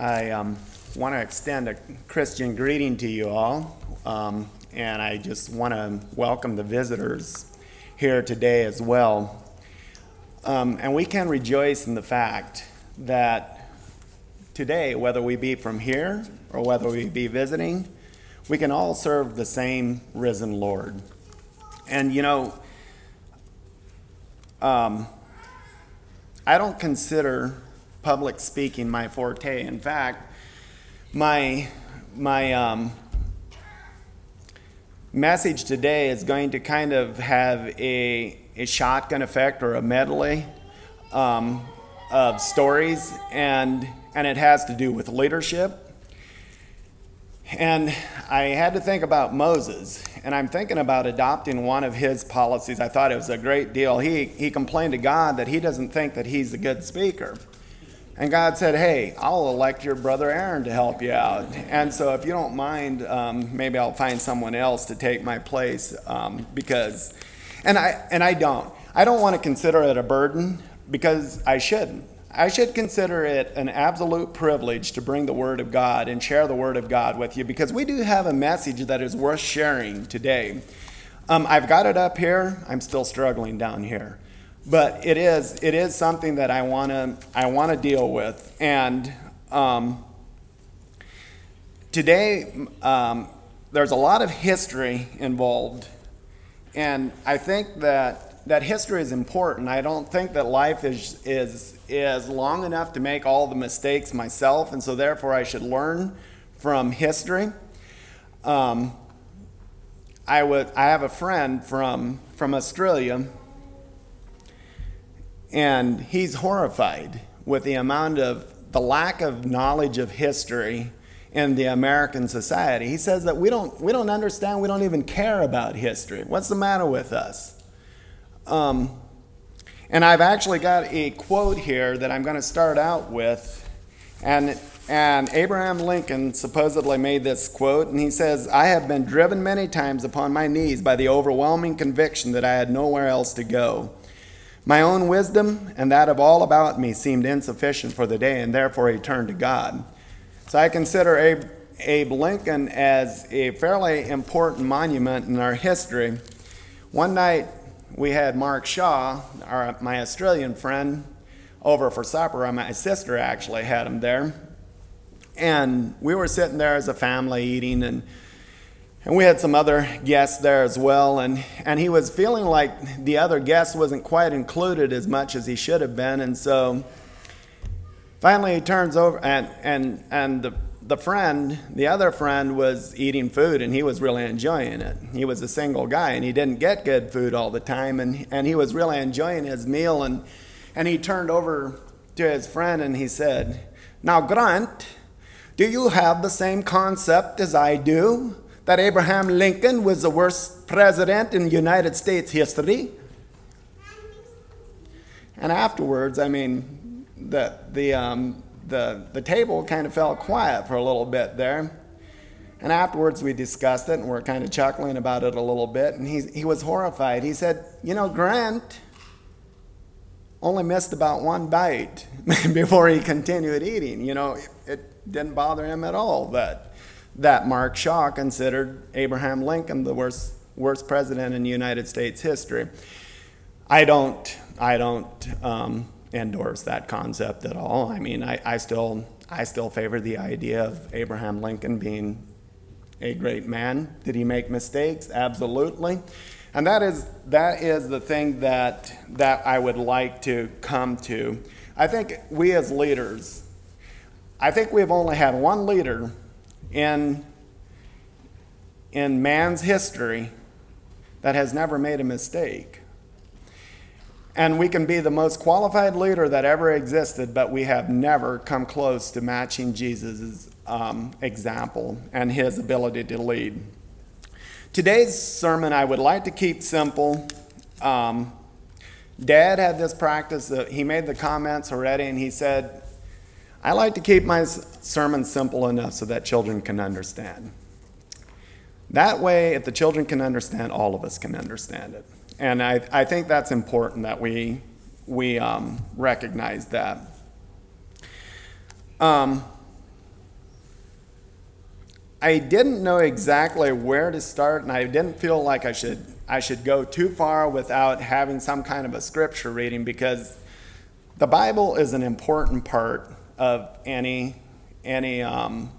I um, want to extend a Christian greeting to you all, um, and I just want to welcome the visitors here today as well. Um, and we can rejoice in the fact that today, whether we be from here or whether we be visiting, we can all serve the same risen Lord. And you know, um, I don't consider public speaking my forte. In fact, my my um, message today is going to kind of have a, a shotgun effect or a medley um, of stories, and and it has to do with leadership. And I had to think about Moses, and I'm thinking about adopting one of his policies. I thought it was a great deal. He, he complained to God that he doesn't think that he's a good speaker. And God said, Hey, I'll elect your brother Aaron to help you out. And so, if you don't mind, um, maybe I'll find someone else to take my place um, because, and I, and I don't. I don't want to consider it a burden because I shouldn't. I should consider it an absolute privilege to bring the Word of God and share the Word of God with you because we do have a message that is worth sharing today. Um, I've got it up here, I'm still struggling down here but it is it is something that I want to I want to deal with. And um, today um, there's a lot of history involved, and I think that that history is important. I don't think that life is is is long enough to make all the mistakes myself, and so therefore I should learn from history. Um, I would I have a friend from from Australia and he's horrified with the amount of the lack of knowledge of history in the American society. He says that we don't, we don't understand, we don't even care about history. What's the matter with us? Um, and I've actually got a quote here that I'm going to start out with. And, and Abraham Lincoln supposedly made this quote, and he says, I have been driven many times upon my knees by the overwhelming conviction that I had nowhere else to go. My own wisdom and that of all about me seemed insufficient for the day, and therefore he turned to God. So I consider Abe, Abe Lincoln as a fairly important monument in our history. One night we had Mark Shaw, our, my Australian friend, over for supper. My sister actually had him there. And we were sitting there as a family eating, and and we had some other guests there as well, and, and he was feeling like the other guest wasn't quite included as much as he should have been. And so finally he turns over, and, and, and the, the friend, the other friend, was eating food, and he was really enjoying it. He was a single guy, and he didn't get good food all the time, and, and he was really enjoying his meal. And, and he turned over to his friend and he said, Now, Grant, do you have the same concept as I do? That Abraham Lincoln was the worst president in United States history. And afterwards, I mean, the, the, um, the, the table kind of fell quiet for a little bit there. And afterwards, we discussed it and we're kind of chuckling about it a little bit. And he, he was horrified. He said, You know, Grant only missed about one bite before he continued eating. You know, it, it didn't bother him at all that that Mark Shaw considered Abraham Lincoln the worst, worst president in United States history. I don't, I don't um, endorse that concept at all. I mean, I, I, still, I still favor the idea of Abraham Lincoln being a great man. Did he make mistakes? Absolutely. And that is, that is the thing that, that I would like to come to. I think we as leaders, I think we've only had one leader in, in man's history that has never made a mistake. And we can be the most qualified leader that ever existed, but we have never come close to matching Jesus' um, example and his ability to lead. Today's sermon I would like to keep simple. Um, Dad had this practice that he made the comments already, and he said, I like to keep my sermon simple enough so that children can understand. That way, if the children can understand, all of us can understand it. And I, I think that's important that we, we um, recognize that. Um, I didn't know exactly where to start, and I didn't feel like I should I should go too far without having some kind of a scripture reading because the Bible is an important part of any any um,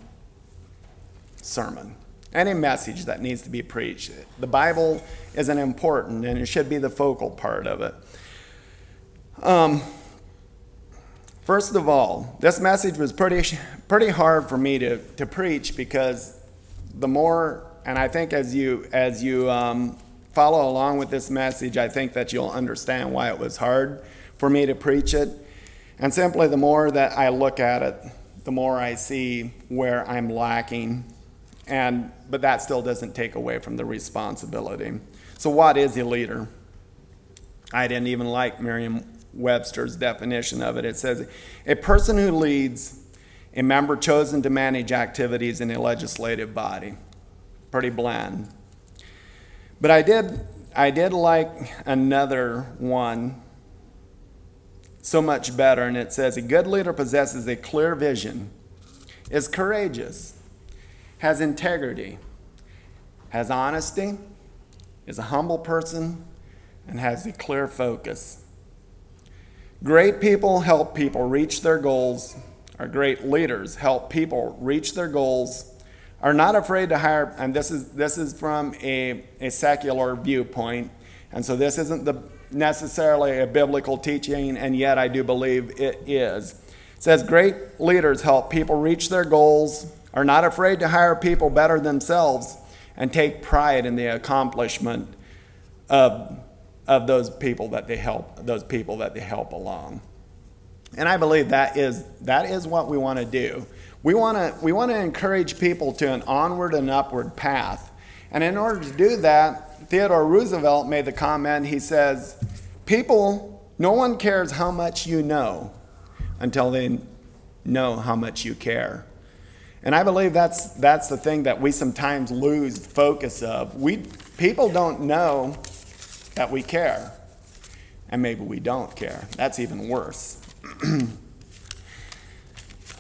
sermon, any message that needs to be preached. The Bible is an important, and it should be the focal part of it. Um, first of all, this message was pretty pretty hard for me to, to preach because the more, and I think as you as you um, follow along with this message, I think that you'll understand why it was hard for me to preach it. And simply, the more that I look at it, the more I see where I'm lacking. And, but that still doesn't take away from the responsibility. So, what is a leader? I didn't even like Merriam Webster's definition of it. It says, a person who leads a member chosen to manage activities in a legislative body. Pretty bland. But I did, I did like another one so much better. And it says, A good leader possesses a clear vision, is courageous, has integrity, has honesty, is a humble person, and has a clear focus. Great people help people reach their goals. Our great leaders help people reach their goals. Are not afraid to hire, and this is this is from a, a secular viewpoint, and so this isn't the necessarily a biblical teaching, and yet I do believe it is. It says, Great leaders help people reach their goals, are not afraid to hire people better themselves, and take pride in the accomplishment of, of those people that they help, those people that they help along. And I believe that is, that is what we want to do. We want to we want to encourage people to an onward and upward path. And in order to do that, Theodore Roosevelt made the comment he says, People, no one cares how much you know until they know how much you care. And I believe that's, that's the thing that we sometimes lose focus of. We, people don't know that we care. And maybe we don't care. That's even worse.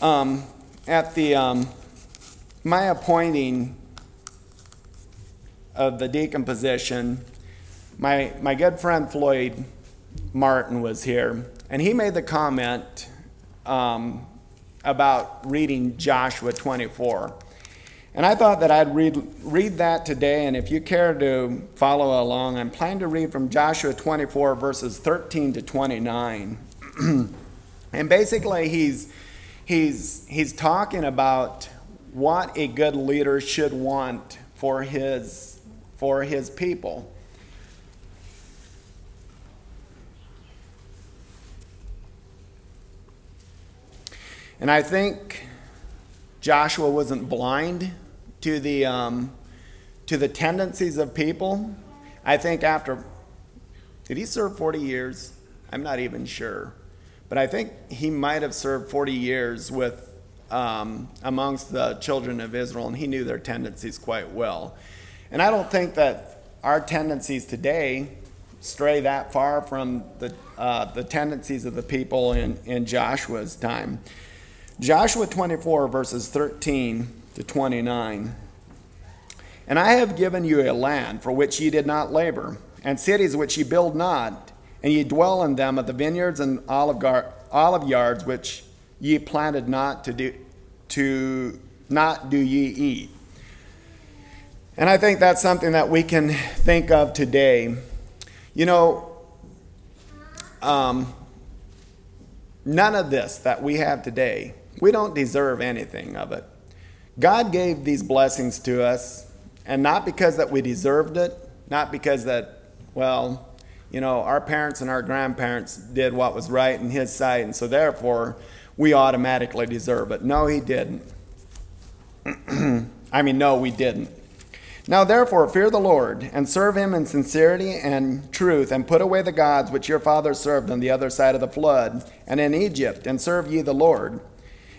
um, at the, um, my appointing of the deacon position, my, my good friend Floyd Martin was here, and he made the comment um, about reading Joshua 24. And I thought that I'd read, read that today, and if you care to follow along, I'm planning to read from Joshua 24, verses 13 to 29. and basically, he's, he's, he's talking about what a good leader should want for his for his people. And I think Joshua wasn't blind to the, um, to the tendencies of people. I think after, did he serve 40 years? I'm not even sure. But I think he might have served 40 years with um, amongst the children of Israel, and he knew their tendencies quite well. And I don't think that our tendencies today stray that far from the, uh, the tendencies of the people in, in Joshua's time. Joshua 24, verses 13 to 29. And I have given you a land for which ye did not labor, and cities which ye build not, and ye dwell in them, of the vineyards and olive, gar- olive yards which ye planted not to do, to not do ye eat. And I think that's something that we can think of today. You know, um, none of this that we have today, we don't deserve anything of it. God gave these blessings to us, and not because that we deserved it, not because that, well, you know, our parents and our grandparents did what was right in His sight, and so therefore we automatically deserve it. No, He didn't. I mean, no, we didn't. Now therefore fear the Lord, and serve him in sincerity and truth, and put away the gods which your fathers served on the other side of the flood, and in Egypt, and serve ye the Lord.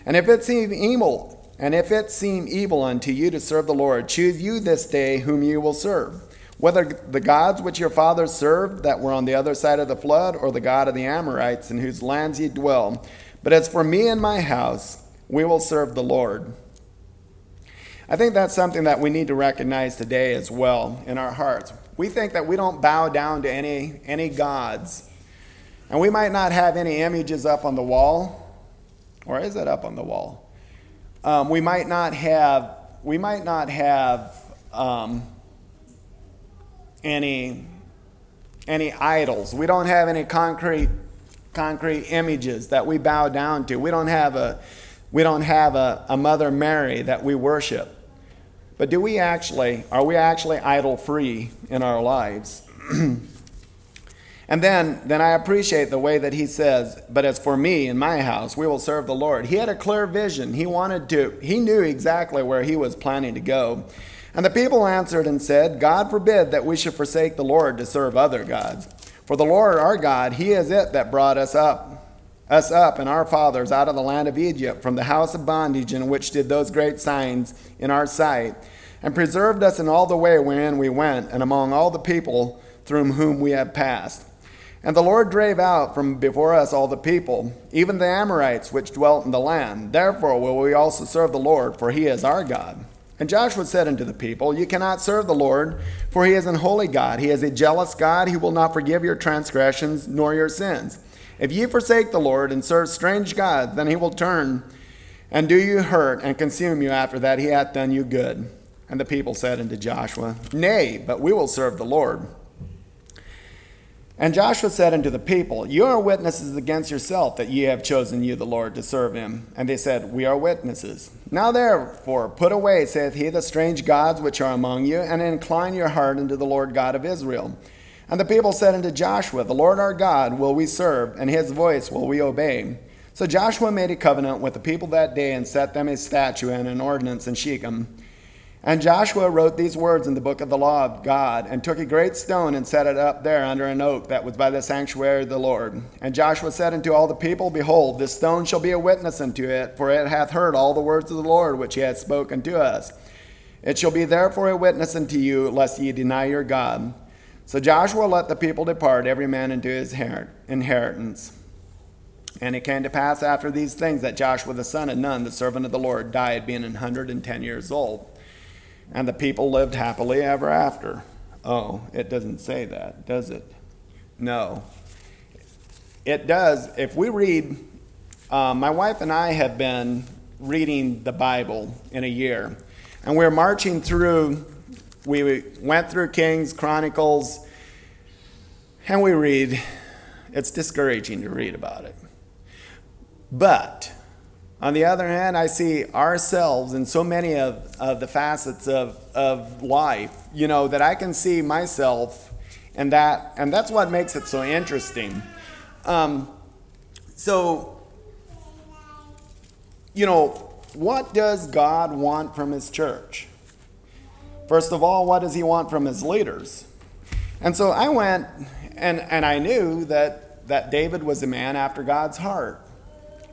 And if it seem evil, and if it seem evil unto you to serve the Lord, choose you this day whom you will serve, whether the gods which your fathers served that were on the other side of the flood, or the God of the Amorites in whose lands ye dwell. But as for me and my house, we will serve the Lord. I think that's something that we need to recognize today as well in our hearts. We think that we don't bow down to any, any gods. And we might not have any images up on the wall. Or is it up on the wall? Um, we might not have, we might not have um, any, any idols. We don't have any concrete, concrete images that we bow down to. We don't have a, we don't have a, a Mother Mary that we worship. But do we actually, are we actually idol free in our lives? and then, then I appreciate the way that he says, but as for me and my house, we will serve the Lord. He had a clear vision. He wanted to, he knew exactly where he was planning to go. And the people answered and said, God forbid that we should forsake the Lord to serve other gods. For the Lord our God, he is it that brought us up, us up and our fathers out of the land of Egypt, from the house of bondage, in which did those great signs in our sight and preserved us in all the way wherein we went, and among all the people through whom we have passed. And the Lord drave out from before us all the people, even the Amorites which dwelt in the land. Therefore will we also serve the Lord, for he is our God. And Joshua said unto the people, You cannot serve the Lord, for he is an holy God. He is a jealous God. He will not forgive your transgressions nor your sins. If ye forsake the Lord and serve strange gods, then he will turn and do you hurt and consume you after that he hath done you good. And the people said unto Joshua, Nay, but we will serve the Lord. And Joshua said unto the people, You are witnesses against yourself that ye have chosen you the Lord to serve him. And they said, We are witnesses. Now therefore, put away, saith he, the strange gods which are among you, and incline your heart unto the Lord God of Israel. And the people said unto Joshua, The Lord our God will we serve, and his voice will we obey. So Joshua made a covenant with the people that day, and set them a statute and an ordinance in Shechem and Joshua wrote these words in the book of the law of God, and took a great stone and set it up there under an oak that was by the sanctuary of the Lord. And Joshua said unto all the people, Behold, this stone shall be a witness unto it, for it hath heard all the words of the Lord which he hath spoken to us. It shall be therefore a witness unto you, lest ye deny your God. So Joshua let the people depart, every man into his inheritance. And it came to pass after these things that Joshua the son of Nun, the servant of the Lord, died, being an hundred and ten years old and the people lived happily ever after. Oh, it doesn't say that, does it? No. It does. If we read, uh, my wife and I have been reading the Bible in a year, and we're marching through, we went through Kings, Chronicles, and we read. It's discouraging to read about it. But on the other hand, I see ourselves in so many of, of the facets of, of life, you know, that I can see myself and that, and that's what makes it so interesting. Um, so, you know, what does God want from His church? First of all, what does He want from His leaders? And so I went and, and I knew that, that David was a man after God's heart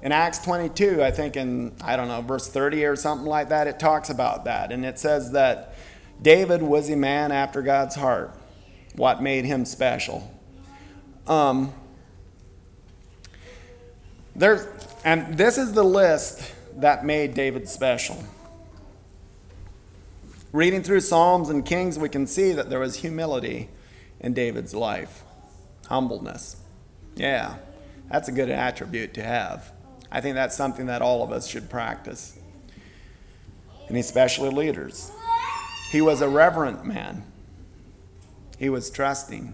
in Acts 22, I think in, I don't know, verse 30 or something like that, it talks about that. And it says that David was a man after God's heart. What made him special? Um, and this is the list that made David special. Reading through Psalms and Kings, we can see that there was humility in David's life, humbleness. Yeah, that's a good attribute to have. I think that's something that all of us should practice, and especially leaders. He was a reverent man, he was trusting.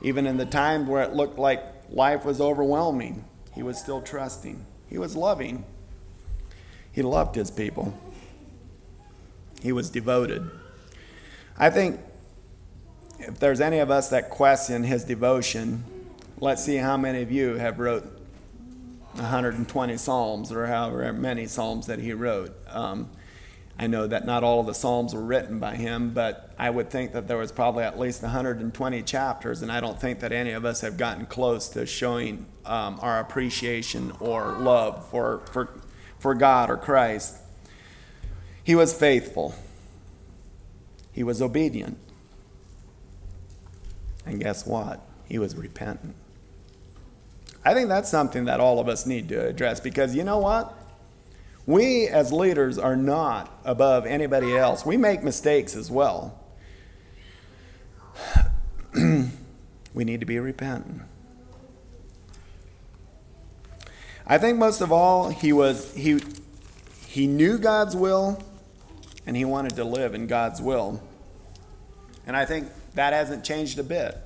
Even in the times where it looked like life was overwhelming, he was still trusting. He was loving. He loved his people. He was devoted. I think if there's any of us that question his devotion, let's see how many of you have wrote 120 psalms or however many psalms that he wrote. Um, I know that not all of the psalms were written by him, but I would think that there was probably at least 120 chapters, and I don't think that any of us have gotten close to showing um, our appreciation or love for, for, for God or Christ. He was faithful. He was obedient. And guess what? He was repentant. I think that's something that all of us need to address because you know what? We as leaders are not above anybody else. We make mistakes as well. we need to be repentant. I think most of all, he was he he knew God's will and he wanted to live in God's will. And I think that hasn't changed a bit.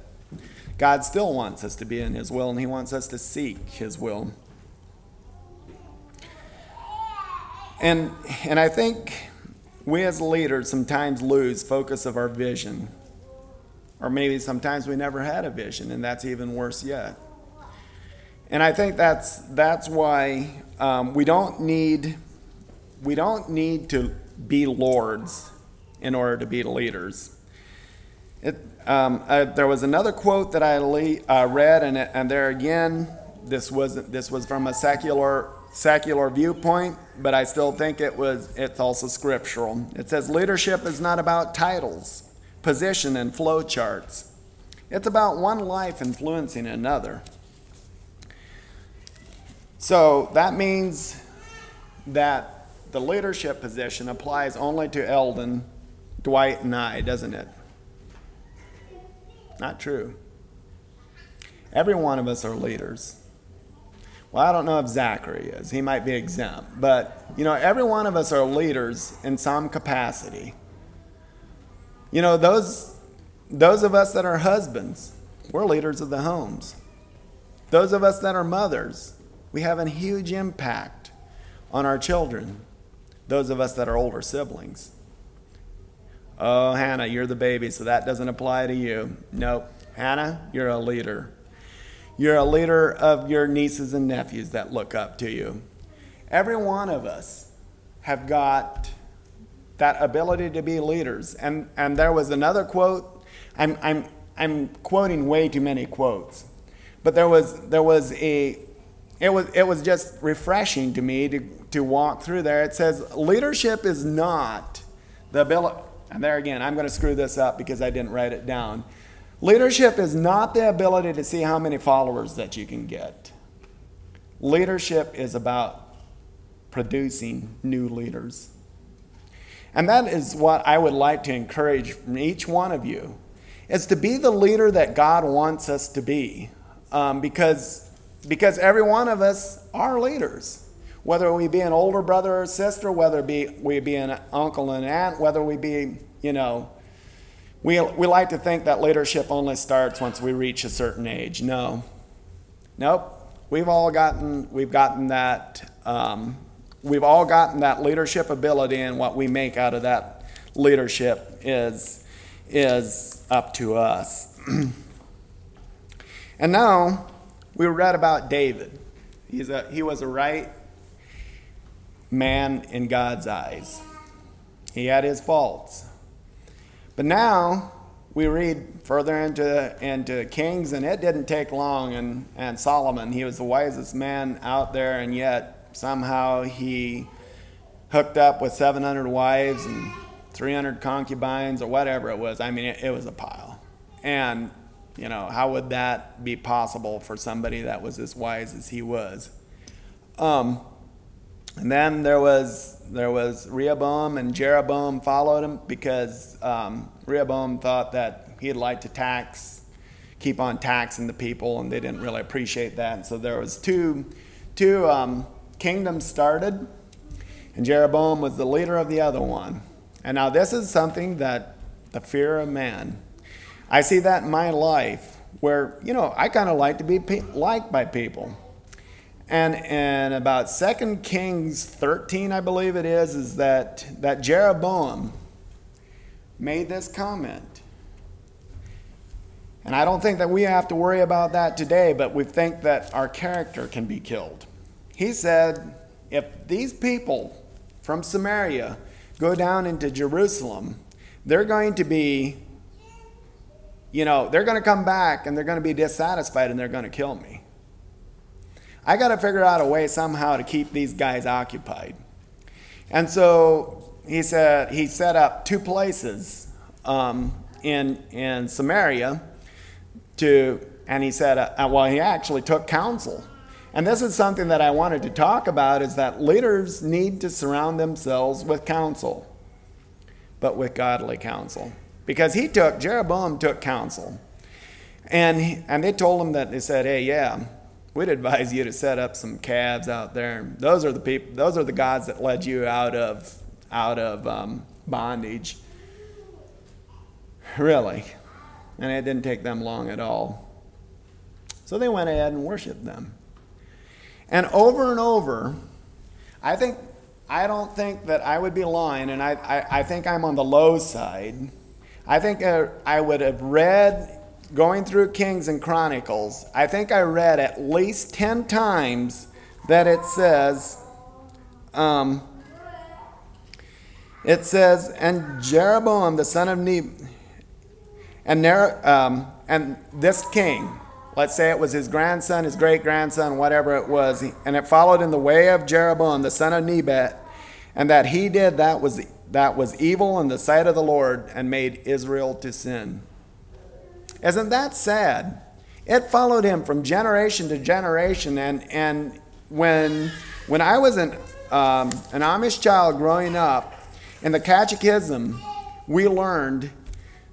God still wants us to be in his will and he wants us to seek his will. And, and I think we as leaders sometimes lose focus of our vision. Or maybe sometimes we never had a vision, and that's even worse yet. And I think that's, that's why um, we, don't need, we don't need to be lords in order to be leaders. It, um, uh, there was another quote that I le- uh, read, and, and there again, this was, this was from a secular secular viewpoint, but I still think it was it's also scriptural. It says leadership is not about titles, position and flow charts. It's about one life influencing another. So that means that the leadership position applies only to Eldon, Dwight, and I, doesn't it? Not true. Every one of us are leaders. Well, I don't know if Zachary is. He might be exempt. But, you know, every one of us are leaders in some capacity. You know, those, those of us that are husbands, we're leaders of the homes. Those of us that are mothers, we have a huge impact on our children. Those of us that are older siblings. Oh, Hannah, you're the baby, so that doesn't apply to you. Nope. Hannah, you're a leader. You're a leader of your nieces and nephews that look up to you. Every one of us have got that ability to be leaders. And, and there was another quote. I'm, I'm, I'm quoting way too many quotes. But there was, there was a, it was, it was just refreshing to me to, to walk through there. It says, leadership is not the ability, and there again, I'm going to screw this up because I didn't write it down. Leadership is not the ability to see how many followers that you can get. Leadership is about producing new leaders. And that is what I would like to encourage from each one of you is to be the leader that God wants us to be. Um, because, because every one of us are leaders. Whether we be an older brother or sister, whether be, we be an uncle and aunt, whether we be, you know, we, we like to think that leadership only starts once we reach a certain age. No. Nope. We've all gotten, we've gotten that, um, we've all gotten that leadership ability, and what we make out of that leadership is, is up to us. and now we read about David. He's a, he was a right man in God's eyes. He had his faults. But now we read further into, into Kings, and it didn't take long. And, and Solomon, he was the wisest man out there, and yet somehow he hooked up with 700 wives and 300 concubines or whatever it was. I mean, it, it was a pile. And, you know, how would that be possible for somebody that was as wise as he was? Um, and then there was there was Rehoboam and Jeroboam followed him because um, Rehoboam thought that he'd like to tax, keep on taxing the people, and they didn't really appreciate that. And so there was two two um, kingdoms started, and Jeroboam was the leader of the other one. And now this is something that the fear of man. I see that in my life where you know I kind of like to be pe- liked by people. And, and about 2 Kings 13, I believe it is, is that, that Jeroboam made this comment. And I don't think that we have to worry about that today, but we think that our character can be killed. He said, if these people from Samaria go down into Jerusalem, they're going to be, you know, they're going to come back and they're going to be dissatisfied and they're going to kill me. I got to figure out a way somehow to keep these guys occupied. And so he said he set up two places um, in in Samaria to, and he said, uh, well, he actually took counsel, And this is something that I wanted to talk about is that leaders need to surround themselves with counsel, but with godly counsel. Because he took, Jeroboam took counsel. And, he, and they told him that they said, hey, yeah, we'd advise you to set up some calves out there. Those are the people, those are the gods that led you out of, out of um, bondage. Really. And it didn't take them long at all. So they went ahead and worshiped them. And over and over, I think I don't think that I would be lying, and I, I, I think I'm on the low side. I think I, I would have read going through Kings and Chronicles, I think I read at least 10 times that it says, um, it says, and Jeroboam the son of Nebat, and, um, and this king, let's say it was his grandson, his great grandson, whatever it was, and it followed in the way of Jeroboam the son of Nebat, and that he did that was that was evil in the sight of the Lord and made Israel to sin. Isn't that sad? It followed him from generation to generation, and and when when I was an um, an Amish child growing up, in the Catechism, we learned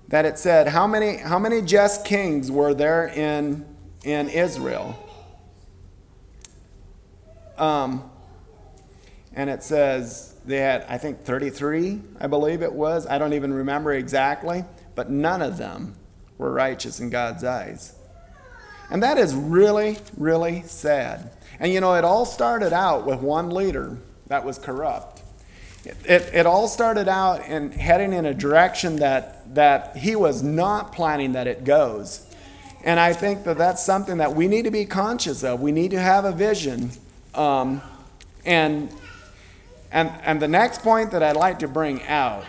that it said how many how many just kings were there in in Israel. Um, and it says they had I think 33, I believe it was. I don't even remember exactly, but none of them were righteous in God's eyes. And that is really, really sad. And you know, it all started out with one leader that was corrupt. It, it, it, all started out in heading in a direction that, that he was not planning that it goes. And I think that that's something that we need to be conscious of. We need to have a vision. Um, and, and, and the next point that I'd like to bring out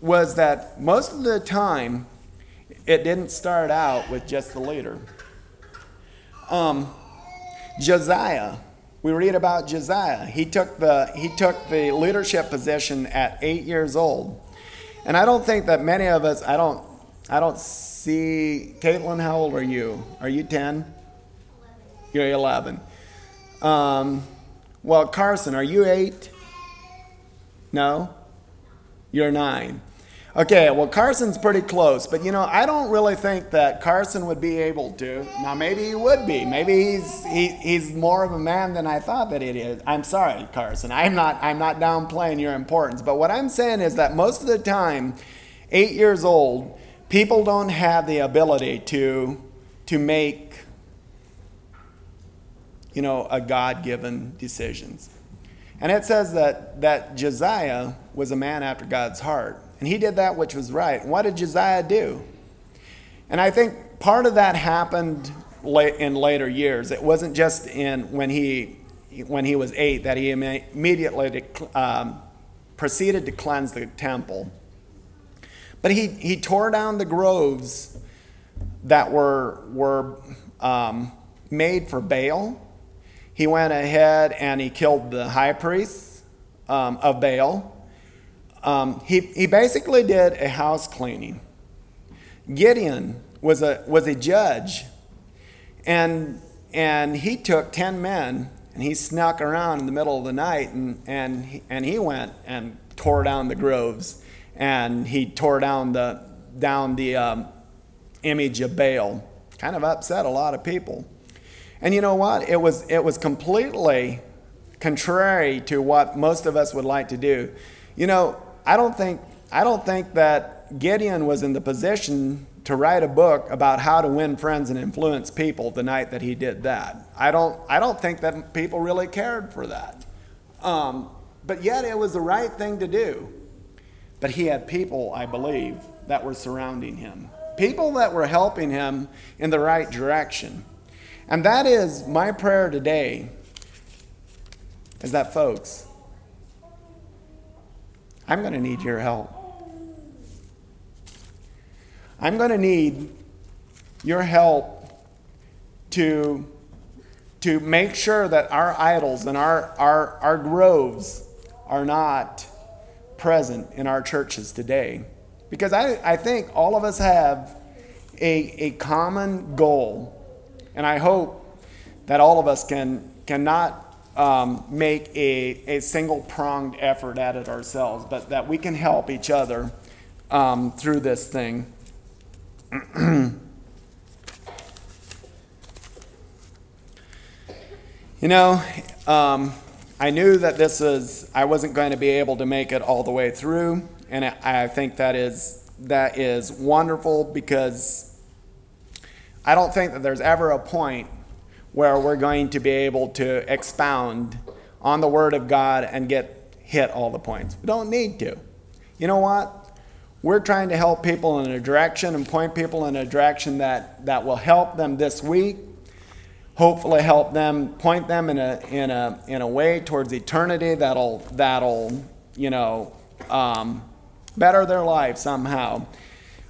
was that most of the time, it didn't start out with just the leader. Um, Josiah, we read about Josiah. He took the he took the leadership position at eight years old, and I don't think that many of us. I don't. I don't see. Caitlin, how old are you? Are you ten? You're eleven. Um, well, Carson, are you eight? No. You're nine. Okay, well, Carson's pretty close, but you know, I don't really think that Carson would be able to. Now, maybe he would be. Maybe he's he, he's more of a man than I thought that it is. I'm sorry, Carson. I'm not I'm not downplaying your importance, but what I'm saying is that most of the time, eight years old, people don't have the ability to to make you know a God-given decisions. And it says that that Josiah was a man after God's heart. And he did that which was right. What did Josiah do? And I think part of that happened in later years. It wasn't just in when he when he was eight that he immediately um, proceeded to cleanse the temple. But he, he tore down the groves that were, were um, made for Baal. He went ahead and he killed the high priests um, of Baal. Um, he, he basically did a house cleaning. Gideon was a, was a judge, and, and he took 10 men and he snuck around in the middle of the night and, and, he, and he went and tore down the groves and he tore down the, down the um, image of Baal. Kind of upset a lot of people. And you know what? It was, it was completely contrary to what most of us would like to do. You know, I don't think I don't think that Gideon was in the position to write a book about how to win friends and influence people the night that he did that. I don't I don't think that people really cared for that. Um, but yet it was the right thing to do. But he had people, I believe, that were surrounding him. People that were helping him in the right direction. And that is my prayer today is that folks I'm going to need your help. I'm going to need your help to, to make sure that our idols and our, our, our groves are not present in our churches today. Because I, I think all of us have a, a common goal, and I hope that all of us can cannot um, make a, a single pronged effort at it ourselves, but that we can help each other um, through this thing. you know, um, I knew that this is I wasn't going to be able to make it all the way through, and I think that is that is wonderful because I don't think that there's ever a point where we're going to be able to expound on the Word of God and get hit all the points. We don't need to. You know what? We're trying to help people in a direction and point people in a direction that, that will help them this week, hopefully help them, point them in a, in a, in a way towards eternity that'll, that'll you know, um, better their life somehow.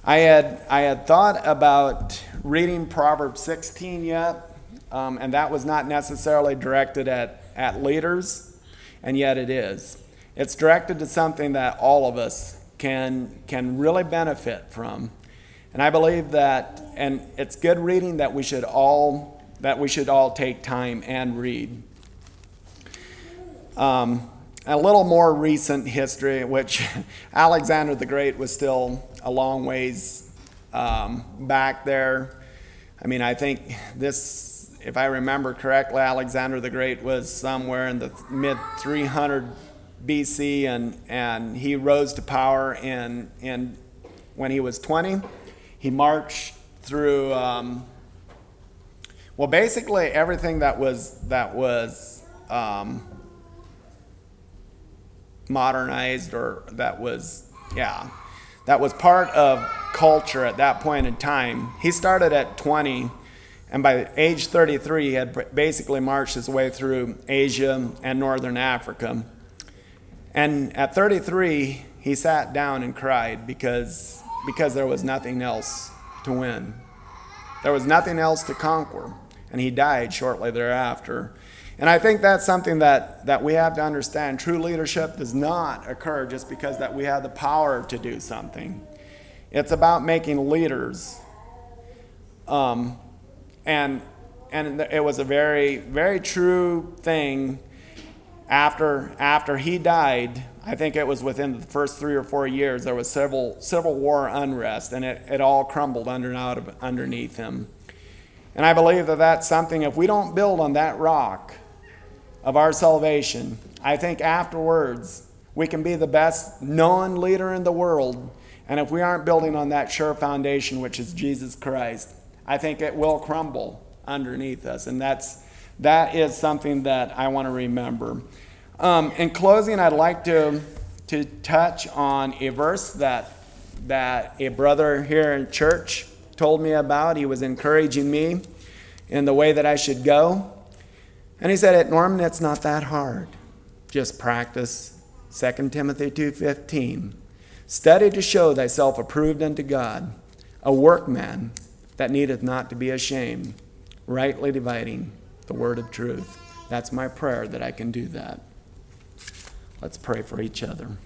I had, I had thought about reading Proverbs 16 yet, um, and that was not necessarily directed at, at leaders, and yet it is. It's directed to something that all of us can, can really benefit from. And I believe that, and it's good reading that we should all that we should all take time and read. Um, a little more recent history, which Alexander the Great was still a long ways um, back there. I mean, I think this, if I remember correctly, Alexander the Great was somewhere in the mid 300 BC, and, and he rose to power in, in when he was 20. He marched through, um, well, basically everything that was that was um, modernized or that was, yeah, that was part of culture at that point in time. He started at 20, and by age 33, he had basically marched his way through Asia and northern Africa. And at 33, he sat down and cried because, because there was nothing else to win. There was nothing else to conquer. And he died shortly thereafter. And I think that's something that, that we have to understand. True leadership does not occur just because that we have the power to do something. It's about making leaders. Um, and and it was a very very true thing after after he died i think it was within the first three or four years there was civil civil war unrest and it, it all crumbled under, out of, underneath him and i believe that that's something if we don't build on that rock of our salvation, I think afterwards we can be the best known leader in the world. And if we aren't building on that sure foundation, which is Jesus Christ, I think it will crumble underneath us. And that's, that is something that I want to remember. Um, in closing, I'd like to, to touch on a verse that, that a brother here in church told me about. He was encouraging me in the way that I should go. And he said, "At Norman, it's not that hard. Just practice 2 Timothy 2:15. Study to show thyself approved unto God, a workman that needeth not to be ashamed, rightly dividing the word of truth." That's my prayer that I can do that. Let's pray for each other.